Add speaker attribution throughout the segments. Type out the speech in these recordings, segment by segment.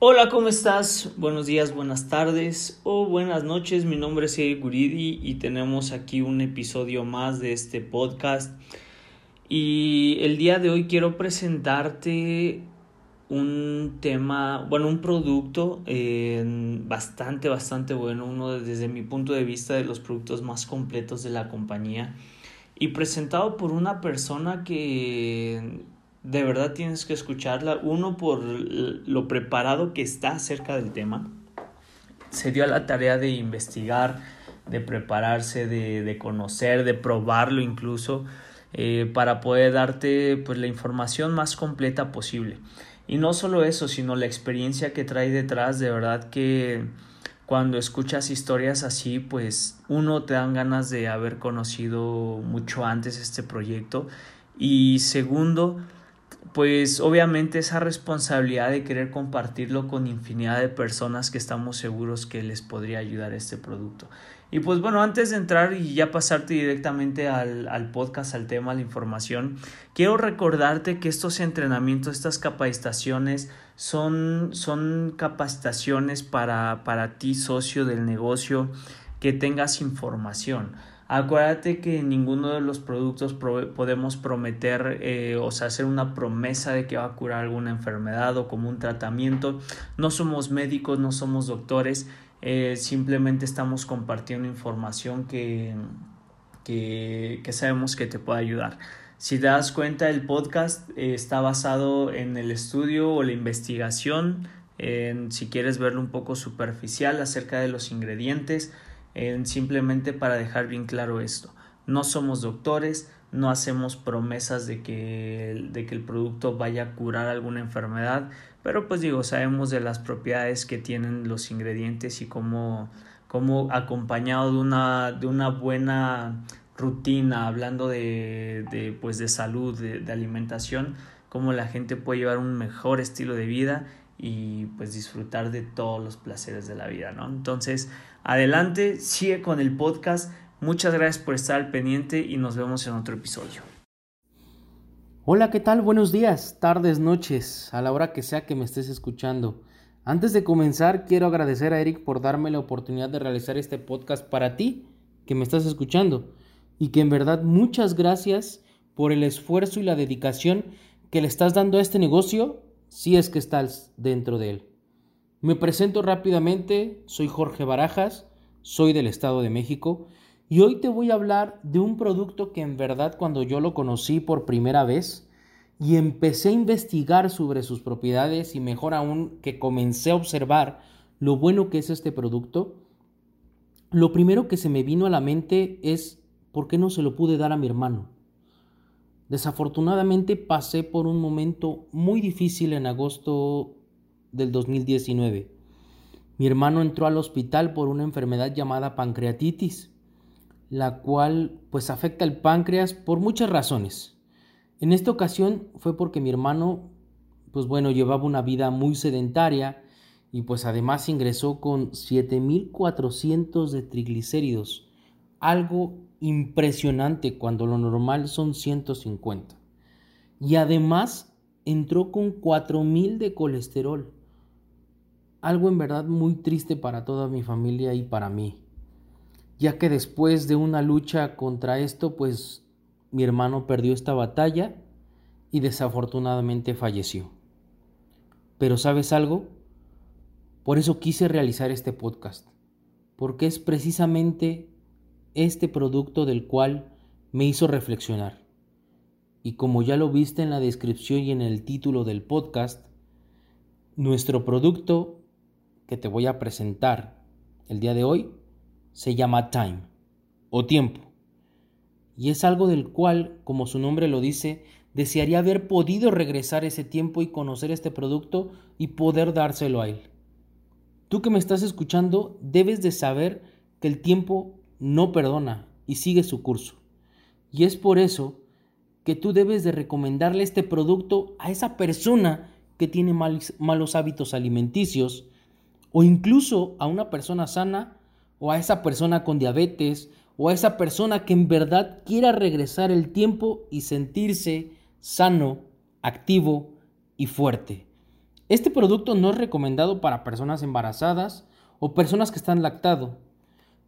Speaker 1: Hola, ¿cómo estás? Buenos días, buenas tardes o buenas noches. Mi nombre es Eric Guridi y tenemos aquí un episodio más de este podcast. Y el día de hoy quiero presentarte un tema, bueno, un producto eh, bastante, bastante bueno, uno desde mi punto de vista de los productos más completos de la compañía y presentado por una persona que de verdad tienes que escucharla. Uno, por lo preparado que está acerca del tema. Se dio a la tarea de investigar, de prepararse, de, de conocer, de probarlo incluso, eh, para poder darte pues, la información más completa posible. Y no solo eso, sino la experiencia que trae detrás, de verdad que cuando escuchas historias así, pues uno te dan ganas de haber conocido mucho antes este proyecto. Y segundo, pues obviamente esa responsabilidad de querer compartirlo con infinidad de personas que estamos seguros que les podría ayudar este producto. Y pues bueno, antes de entrar y ya pasarte directamente al, al, podcast, al tema, a la información, quiero recordarte que estos entrenamientos, estas capacitaciones son, son capacitaciones para, para ti, socio del negocio, que tengas información. Acuérdate que ninguno de los productos podemos prometer, eh, o sea, hacer una promesa de que va a curar alguna enfermedad o como un tratamiento. No somos médicos, no somos doctores, eh, simplemente estamos compartiendo información que, que, sabemos que te puede ayudar. Si te das cuenta, el podcast eh, está basado en el estudio o la investigación, si quieres verlo un poco superficial acerca de los ingredientes simplemente para dejar bien claro esto. No somos doctores, no hacemos promesas de que, de que el producto vaya a curar alguna enfermedad, pero pues digo, sabemos de las propiedades que tienen los ingredientes y cómo, cómo acompañado de una, de una buena rutina, hablando de, de, pues de salud, de, de alimentación, cómo la gente puede llevar un mejor estilo de vida y pues disfrutar de todos los placeres de la vida, ¿no? Entonces, adelante, sigue con el podcast. Muchas gracias por estar al pendiente y nos vemos en otro episodio.
Speaker 2: Hola, ¿qué tal? Buenos días, tardes, noches, a la hora que sea que me estés escuchando. Antes de comenzar, quiero agradecer a Eric por darme la oportunidad de realizar este podcast para ti, que me estás escuchando, y que en verdad muchas gracias por el esfuerzo y la dedicación que le estás dando a este negocio si es que estás dentro de él. Me presento rápidamente, soy Jorge Barajas, soy del Estado de México y hoy te voy a hablar de un producto que en verdad cuando yo lo conocí por primera vez y empecé a investigar sobre sus propiedades y mejor aún que comencé a observar lo bueno que es este producto, lo primero que se me vino a la mente es ¿por qué no se lo pude dar a mi hermano? Desafortunadamente pasé por un momento muy difícil en agosto del 2019. Mi hermano entró al hospital por una enfermedad llamada pancreatitis, la cual pues afecta el páncreas por muchas razones. En esta ocasión fue porque mi hermano pues bueno llevaba una vida muy sedentaria y pues además ingresó con 7400 de triglicéridos, algo impresionante cuando lo normal son 150. Y además entró con 4000 de colesterol. Algo en verdad muy triste para toda mi familia y para mí. Ya que después de una lucha contra esto, pues mi hermano perdió esta batalla y desafortunadamente falleció. Pero ¿sabes algo? Por eso quise realizar este podcast, porque es precisamente este producto del cual me hizo reflexionar. Y como ya lo viste en la descripción y en el título del podcast, nuestro producto que te voy a presentar el día de hoy se llama Time o tiempo. Y es algo del cual, como su nombre lo dice, desearía haber podido regresar ese tiempo y conocer este producto y poder dárselo a él. Tú que me estás escuchando debes de saber que el tiempo no perdona y sigue su curso. Y es por eso que tú debes de recomendarle este producto a esa persona que tiene malos hábitos alimenticios o incluso a una persona sana o a esa persona con diabetes o a esa persona que en verdad quiera regresar el tiempo y sentirse sano, activo y fuerte. Este producto no es recomendado para personas embarazadas o personas que están lactando,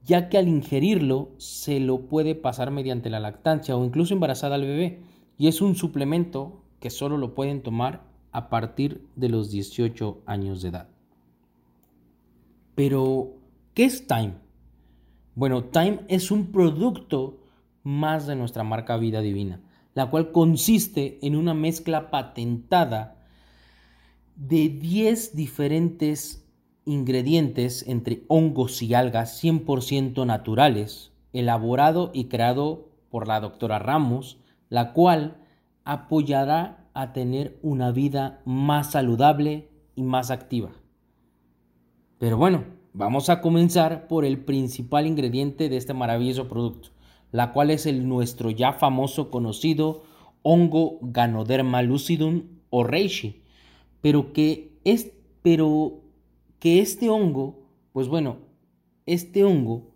Speaker 2: ya que al ingerirlo se lo puede pasar mediante la lactancia o incluso embarazada al bebé, y es un suplemento que solo lo pueden tomar a partir de los 18 años de edad. Pero, ¿qué es Time? Bueno, Time es un producto más de nuestra marca Vida Divina, la cual consiste en una mezcla patentada de 10 diferentes ingredientes entre hongos y algas 100% naturales, elaborado y creado por la doctora Ramos, la cual apoyará a tener una vida más saludable y más activa. Pero bueno, vamos a comenzar por el principal ingrediente de este maravilloso producto, la cual es el nuestro ya famoso conocido hongo Ganoderma lucidum o reishi, pero que es pero que este hongo, pues bueno, este hongo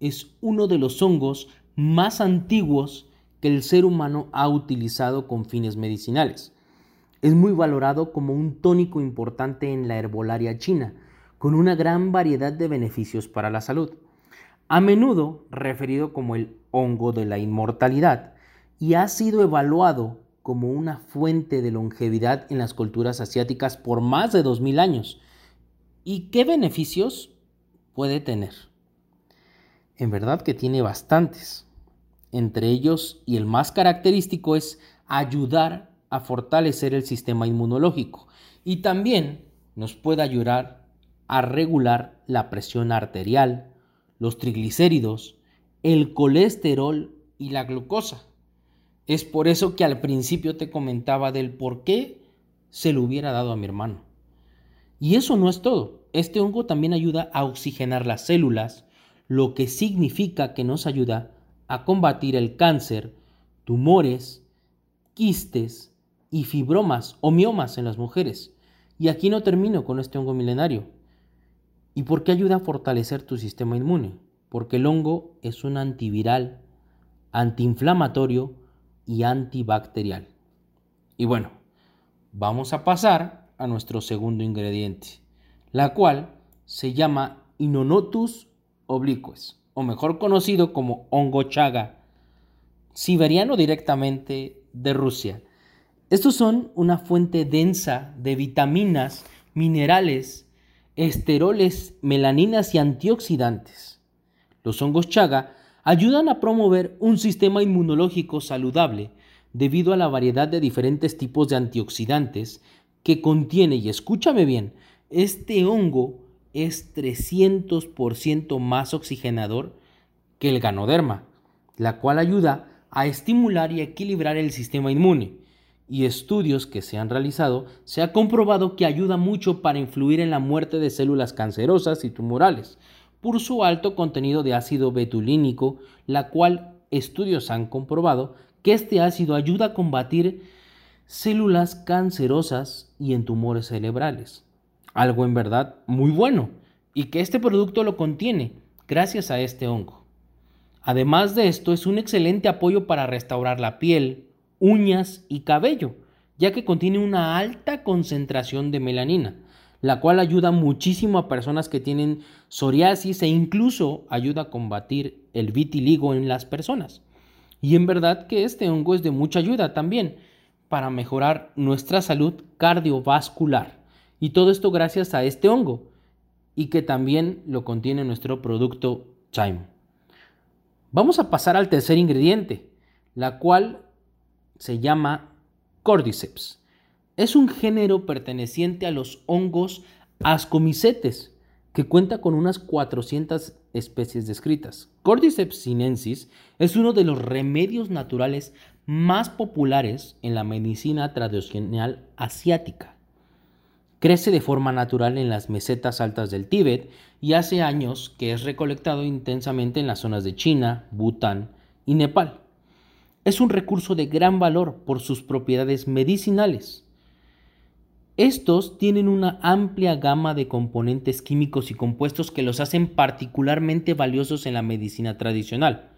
Speaker 2: es uno de los hongos más antiguos que el ser humano ha utilizado con fines medicinales. Es muy valorado como un tónico importante en la herbolaria china, con una gran variedad de beneficios para la salud. A menudo referido como el hongo de la inmortalidad, y ha sido evaluado como una fuente de longevidad en las culturas asiáticas por más de 2000 años. ¿Y qué beneficios puede tener? En verdad que tiene bastantes. Entre ellos, y el más característico, es ayudar a fortalecer el sistema inmunológico y también nos puede ayudar a regular la presión arterial, los triglicéridos, el colesterol y la glucosa. Es por eso que al principio te comentaba del por qué se lo hubiera dado a mi hermano. Y eso no es todo. Este hongo también ayuda a oxigenar las células, lo que significa que nos ayuda a combatir el cáncer, tumores, quistes y fibromas o miomas en las mujeres. Y aquí no termino con este hongo milenario. ¿Y por qué ayuda a fortalecer tu sistema inmune? Porque el hongo es un antiviral, antiinflamatorio y antibacterial. Y bueno, vamos a pasar a nuestro segundo ingrediente, la cual se llama Inonotus obliquus o mejor conocido como hongo chaga, siberiano directamente de Rusia. Estos son una fuente densa de vitaminas, minerales, esteroles, melaninas y antioxidantes. Los hongos chaga ayudan a promover un sistema inmunológico saludable debido a la variedad de diferentes tipos de antioxidantes que contiene, y escúchame bien, este hongo es 300% más oxigenador que el ganoderma, la cual ayuda a estimular y equilibrar el sistema inmune. Y estudios que se han realizado se ha comprobado que ayuda mucho para influir en la muerte de células cancerosas y tumorales por su alto contenido de ácido betulínico, la cual estudios han comprobado que este ácido ayuda a combatir células cancerosas y en tumores cerebrales algo en verdad muy bueno, y que este producto lo contiene gracias a este hongo. Además de esto, es un excelente apoyo para restaurar la piel, uñas y cabello, ya que contiene una alta concentración de melanina, la cual ayuda muchísimo a personas que tienen psoriasis e incluso ayuda a combatir el vitiligo en las personas. Y en verdad que este hongo es de mucha ayuda también para mejorar nuestra salud cardiovascular. Y todo esto gracias a este hongo y que también lo contiene nuestro producto Chime. Vamos a pasar al tercer ingrediente, la cual se llama Cordyceps. Es un género perteneciente a los hongos ascomicetes, que cuenta con unas 400 especies descritas. Cordyceps sinensis es uno de los remedios naturales más populares en la medicina tradicional asiática. Crece de forma natural en las mesetas altas del Tíbet y hace años que es recolectado intensamente en las zonas de China, Bután y Nepal. Es un recurso de gran valor por sus propiedades medicinales. Estos tienen una amplia gama de componentes químicos y compuestos que los hacen particularmente valiosos en la medicina tradicional.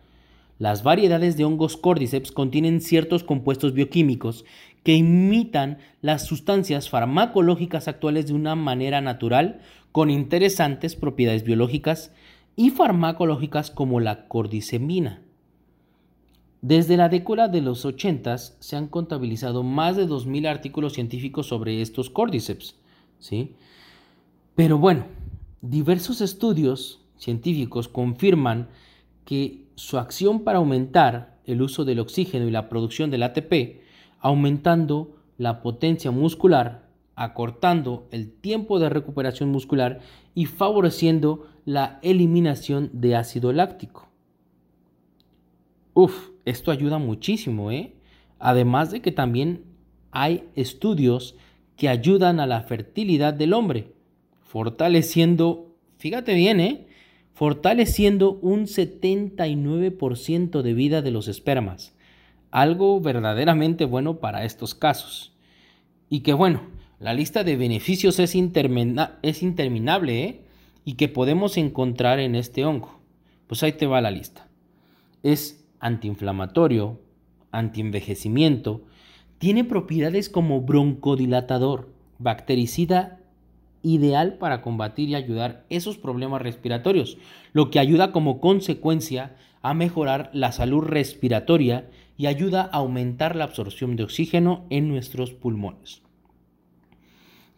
Speaker 2: Las variedades de hongos cordyceps contienen ciertos compuestos bioquímicos que imitan las sustancias farmacológicas actuales de una manera natural con interesantes propiedades biológicas y farmacológicas como la cordycemina. Desde la década de los 80 se han contabilizado más de 2.000 artículos científicos sobre estos cordyceps. ¿sí? Pero bueno, diversos estudios científicos confirman que su acción para aumentar el uso del oxígeno y la producción del ATP, aumentando la potencia muscular, acortando el tiempo de recuperación muscular y favoreciendo la eliminación de ácido láctico. Uf, esto ayuda muchísimo, ¿eh? Además de que también hay estudios que ayudan a la fertilidad del hombre, fortaleciendo, fíjate bien, ¿eh? fortaleciendo un 79% de vida de los espermas, algo verdaderamente bueno para estos casos. Y que bueno, la lista de beneficios es, es interminable ¿eh? y que podemos encontrar en este hongo. Pues ahí te va la lista. Es antiinflamatorio, antienvejecimiento, tiene propiedades como broncodilatador, bactericida ideal para combatir y ayudar esos problemas respiratorios, lo que ayuda como consecuencia a mejorar la salud respiratoria y ayuda a aumentar la absorción de oxígeno en nuestros pulmones.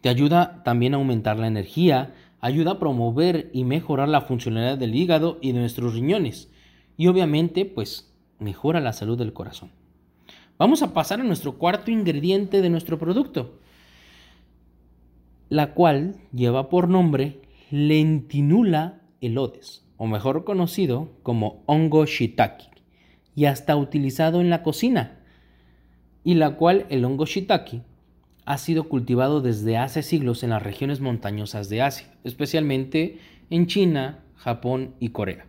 Speaker 2: Te ayuda también a aumentar la energía, ayuda a promover y mejorar la funcionalidad del hígado y de nuestros riñones y obviamente pues mejora la salud del corazón. Vamos a pasar a nuestro cuarto ingrediente de nuestro producto, la cual lleva por nombre Lentinula elodes, o mejor conocido como hongo shiitake, y hasta utilizado en la cocina, y la cual el hongo shiitake ha sido cultivado desde hace siglos en las regiones montañosas de Asia, especialmente en China, Japón y Corea.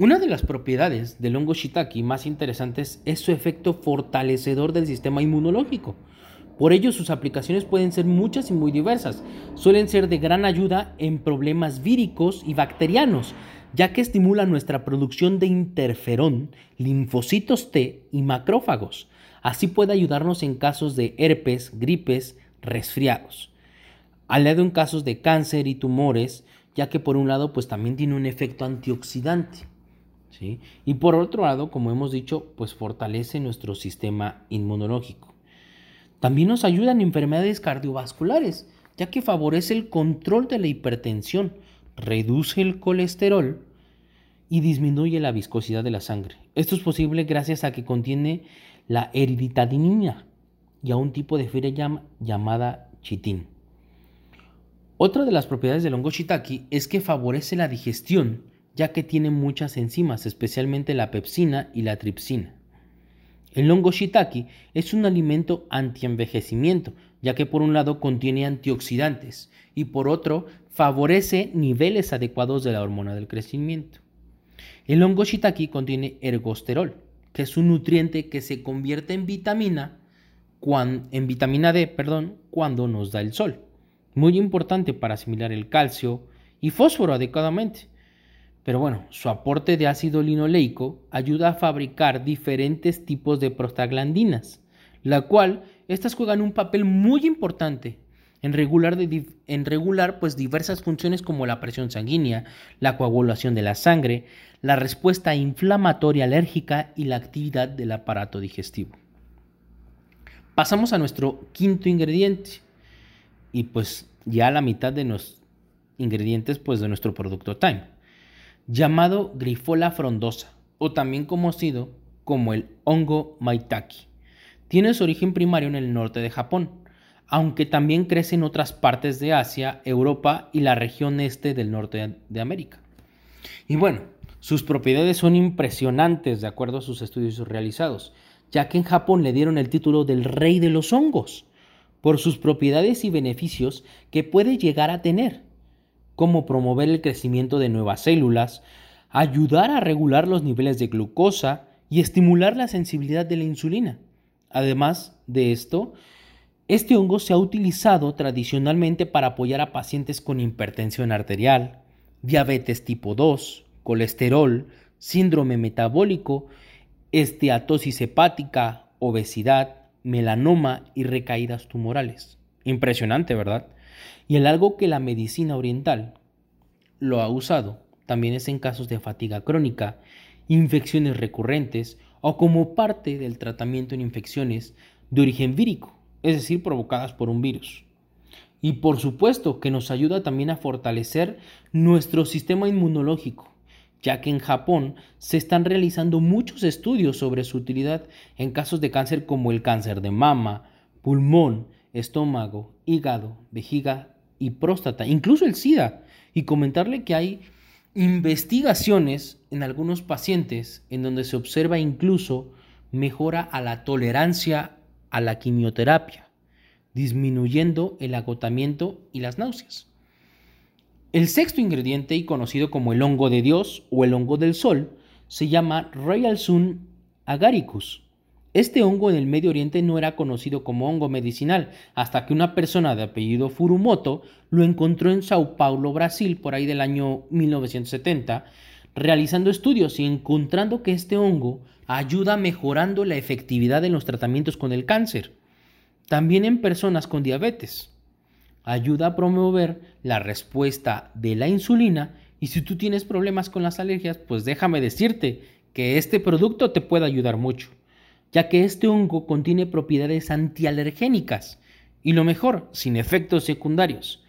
Speaker 2: Una de las propiedades del hongo shiitake más interesantes es su efecto fortalecedor del sistema inmunológico. Por ello, sus aplicaciones pueden ser muchas y muy diversas. Suelen ser de gran ayuda en problemas víricos y bacterianos, ya que estimula nuestra producción de interferón, linfocitos T y macrófagos. Así puede ayudarnos en casos de herpes, gripes, resfriados. Aliado en casos de cáncer y tumores, ya que por un lado pues también tiene un efecto antioxidante. Y por otro lado, como hemos dicho, pues fortalece nuestro sistema inmunológico. También nos ayuda en enfermedades cardiovasculares, ya que favorece el control de la hipertensión, reduce el colesterol y disminuye la viscosidad de la sangre. Esto es posible gracias a que contiene la eritadinina y a un tipo de fibra llamada chitin. Otra de las propiedades del hongo shiitake es que favorece la digestión, ya que tiene muchas enzimas, especialmente la pepsina y la tripsina. El hongo shiitake es un alimento antienvejecimiento, ya que por un lado contiene antioxidantes y por otro favorece niveles adecuados de la hormona del crecimiento. El hongo shiitake contiene ergosterol, que es un nutriente que se convierte en vitamina D, perdón, cuando nos da el sol. Muy importante para asimilar el calcio y fósforo adecuadamente. Pero bueno, su aporte de ácido linoleico ayuda a fabricar diferentes tipos de prostaglandinas, la cual estas juegan un papel muy importante en regular, en regular pues diversas funciones como la presión sanguínea, la coagulación de la sangre, la respuesta inflamatoria alérgica y la actividad del aparato digestivo. Pasamos a nuestro quinto ingrediente y pues ya la mitad de los ingredientes pues de nuestro producto Time llamado Grifola frondosa, o también conocido como el hongo maitake. Tiene su origen primario en el norte de Japón, aunque también crece en otras partes de Asia, Europa y la región este del norte de América. Y bueno, sus propiedades son impresionantes de acuerdo a sus estudios realizados, ya que en Japón le dieron el título del rey de los hongos, por sus propiedades y beneficios que puede llegar a tener como promover el crecimiento de nuevas células, ayudar a regular los niveles de glucosa y estimular la sensibilidad de la insulina. Además de esto, este hongo se ha utilizado tradicionalmente para apoyar a pacientes con hipertensión arterial, diabetes tipo 2, colesterol, síndrome metabólico esteatosis hepática, obesidad, melanoma y recaídas tumorales. Impresionante, ¿verdad? Y el algo que la medicina oriental lo ha usado también es en casos de fatiga crónica, infecciones recurrentes o como parte del tratamiento en infecciones de origen vírico, es decir, provocadas por un virus. Y por supuesto que nos ayuda también a fortalecer nuestro sistema inmunológico, ya que en Japón se están realizando muchos estudios sobre su utilidad en casos de cáncer como el cáncer de mama, pulmón, estómago, hígado, vejiga y próstata, incluso el SIDA. Y comentarle que hay investigaciones en algunos pacientes en donde se observa incluso mejora a la tolerancia a la quimioterapia, disminuyendo el agotamiento y las náuseas. El sexto ingrediente, y conocido como el hongo de Dios o el hongo del sol, se llama Royal Sun agaricus. Este hongo en el Medio Oriente no era conocido como hongo medicinal hasta que una persona de apellido Furumoto lo encontró en Sao Paulo, Brasil, por ahí del año 1970, realizando estudios y encontrando que este hongo ayuda mejorando la efectividad en los tratamientos con el cáncer, también en personas con diabetes. Ayuda a promover la respuesta de la insulina y si tú tienes problemas con las alergias, pues déjame decirte que este producto te puede ayudar mucho, ya que este hongo contiene propiedades antialergénicas y lo mejor, sin efectos secundarios.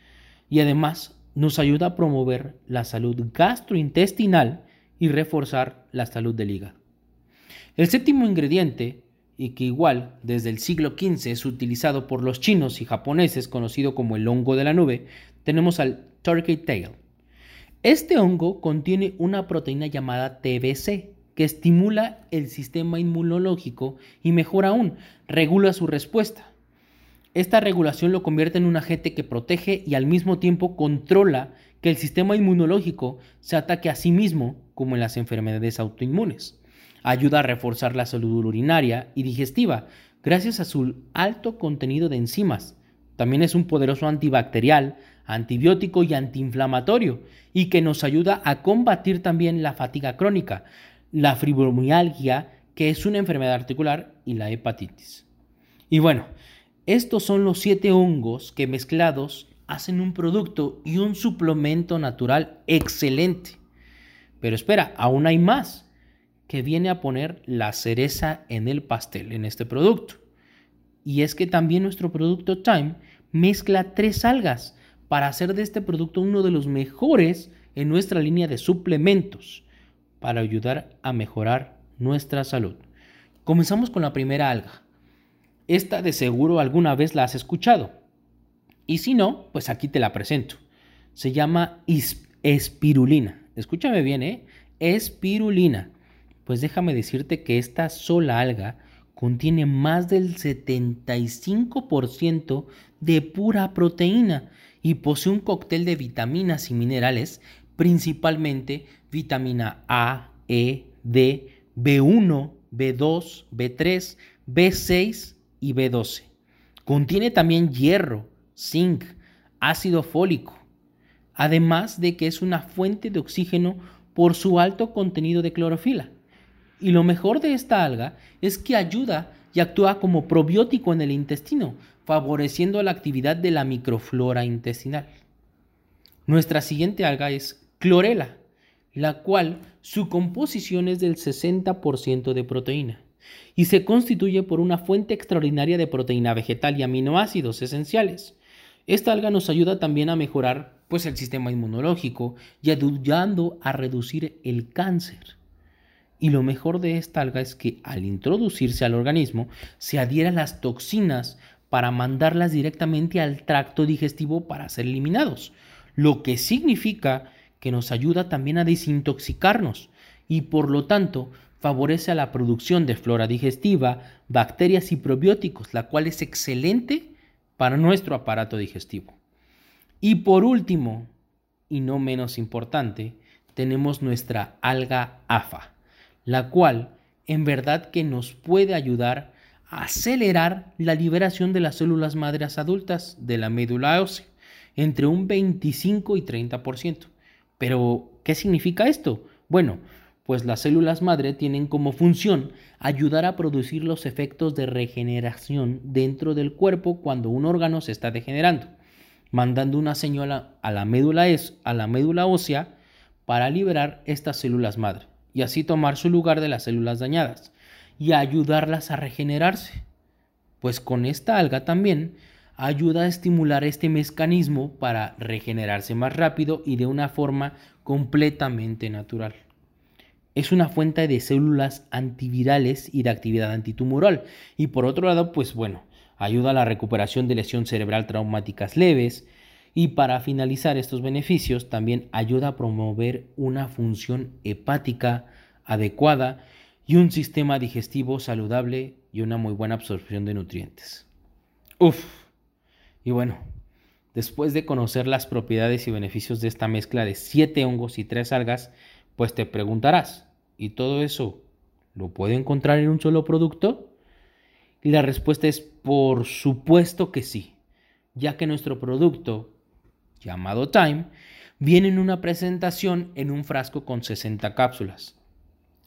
Speaker 2: Y además nos ayuda a promover la salud gastrointestinal y reforzar la salud del hígado. El séptimo ingrediente y que igual desde el siglo XV es utilizado por los chinos y japoneses conocido como el hongo de la nube, tenemos al turkey tail. Este hongo contiene una proteína llamada TBC estimula el sistema inmunológico y mejor aún, regula su respuesta. Esta regulación lo convierte en un agente que protege y al mismo tiempo controla que el sistema inmunológico se ataque a sí mismo como en las enfermedades autoinmunes. Ayuda a reforzar la salud urinaria y digestiva gracias a su alto contenido de enzimas. También es un poderoso antibacterial, antibiótico y antiinflamatorio y que nos ayuda a combatir también la fatiga crónica, la fibromialgia, que es una enfermedad articular, y la hepatitis. Y bueno, estos son los siete hongos que mezclados hacen un producto y un suplemento natural excelente. Pero espera, aún hay más que viene a poner la cereza en el pastel en este producto. Y es que también nuestro producto Time mezcla tres algas para hacer de este producto uno de los mejores en nuestra línea de suplementos para ayudar a mejorar nuestra salud. Comenzamos con la primera alga. Esta de seguro alguna vez la has escuchado. Y si no, pues aquí te la presento. Se llama espirulina. Escúchame bien, ¿eh? Espirulina. Pues déjame decirte que esta sola alga contiene más del 75% de pura proteína y posee un cóctel de vitaminas y minerales, principalmente vitamina A, E, D, B1, B2, B3, B6 y B12. Contiene también hierro, zinc, ácido fólico, además de que es una fuente de oxígeno por su alto contenido de clorofila. Y lo mejor de esta alga es que ayuda y actúa como probiótico en el intestino, favoreciendo la actividad de la microflora intestinal. Nuestra siguiente alga es clorela, la cual su composición es del 60% de proteína y se constituye por una fuente extraordinaria de proteína vegetal y aminoácidos esenciales. Esta alga nos ayuda también a mejorar pues el sistema inmunológico y ayudando a reducir el cáncer. Y lo mejor de esta alga es que al introducirse al organismo se adhiera a las toxinas para mandarlas directamente al tracto digestivo para ser eliminados, lo que significa que nos ayuda también a desintoxicarnos y por lo tanto favorece a la producción de flora digestiva, bacterias y probióticos, la cual es excelente para nuestro aparato digestivo. Y por último, y no menos importante, tenemos nuestra alga AFA la cual en verdad que nos puede ayudar a acelerar la liberación de las células madres adultas de la médula ósea entre un 25 y 30%. Pero, ¿qué significa esto? Bueno, pues las células madre tienen como función ayudar a producir los efectos de regeneración dentro del cuerpo cuando un órgano se está degenerando, mandando una señal a la médula, a la médula ósea para liberar estas células madre y así tomar su lugar de las células dañadas y ayudarlas a regenerarse. Pues con esta alga también ayuda a estimular este mecanismo para regenerarse más rápido y de una forma completamente natural. Es una fuente de células antivirales y de actividad antitumoral. Y por otro lado, pues bueno, ayuda a la recuperación de lesión cerebral traumáticas leves. Y para finalizar estos beneficios, también ayuda a promover una función hepática adecuada y un sistema digestivo saludable y una muy buena absorción de nutrientes. Uf. Y bueno, después de conocer las propiedades y beneficios de esta mezcla de 7 hongos y 3 algas, pues te preguntarás, ¿y todo eso lo puedo encontrar en un solo producto? Y la respuesta es por supuesto que sí, ya que nuestro producto, llamado Time, viene en una presentación en un frasco con 60 cápsulas,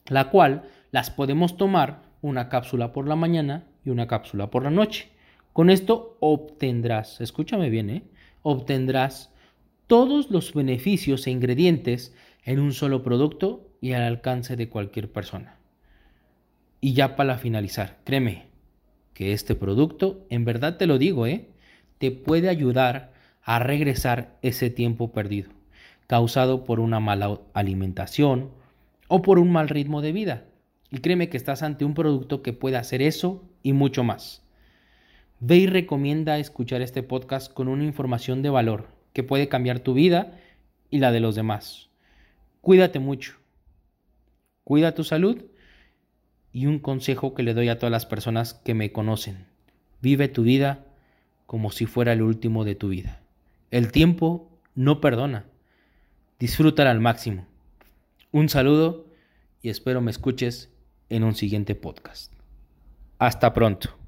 Speaker 2: la cual las podemos tomar una cápsula por la mañana y una cápsula por la noche. Con esto obtendrás, escúchame bien, ¿eh? obtendrás todos los beneficios e ingredientes en un solo producto y al alcance de cualquier persona. Y ya para finalizar, créeme que este producto, en verdad te lo digo, ¿eh? te puede ayudar a regresar ese tiempo perdido, causado por una mala alimentación o por un mal ritmo de vida. Y créeme que estás ante un producto que puede hacer eso y mucho más. Ve y recomienda escuchar este podcast con una información de valor que puede cambiar tu vida y la de los demás. Cuídate mucho. Cuida tu salud y un consejo que le doy a todas las personas que me conocen. Vive tu vida como si fuera el último de tu vida. El tiempo no perdona. Disfrútala al máximo. Un saludo y espero me escuches en un siguiente podcast. Hasta pronto.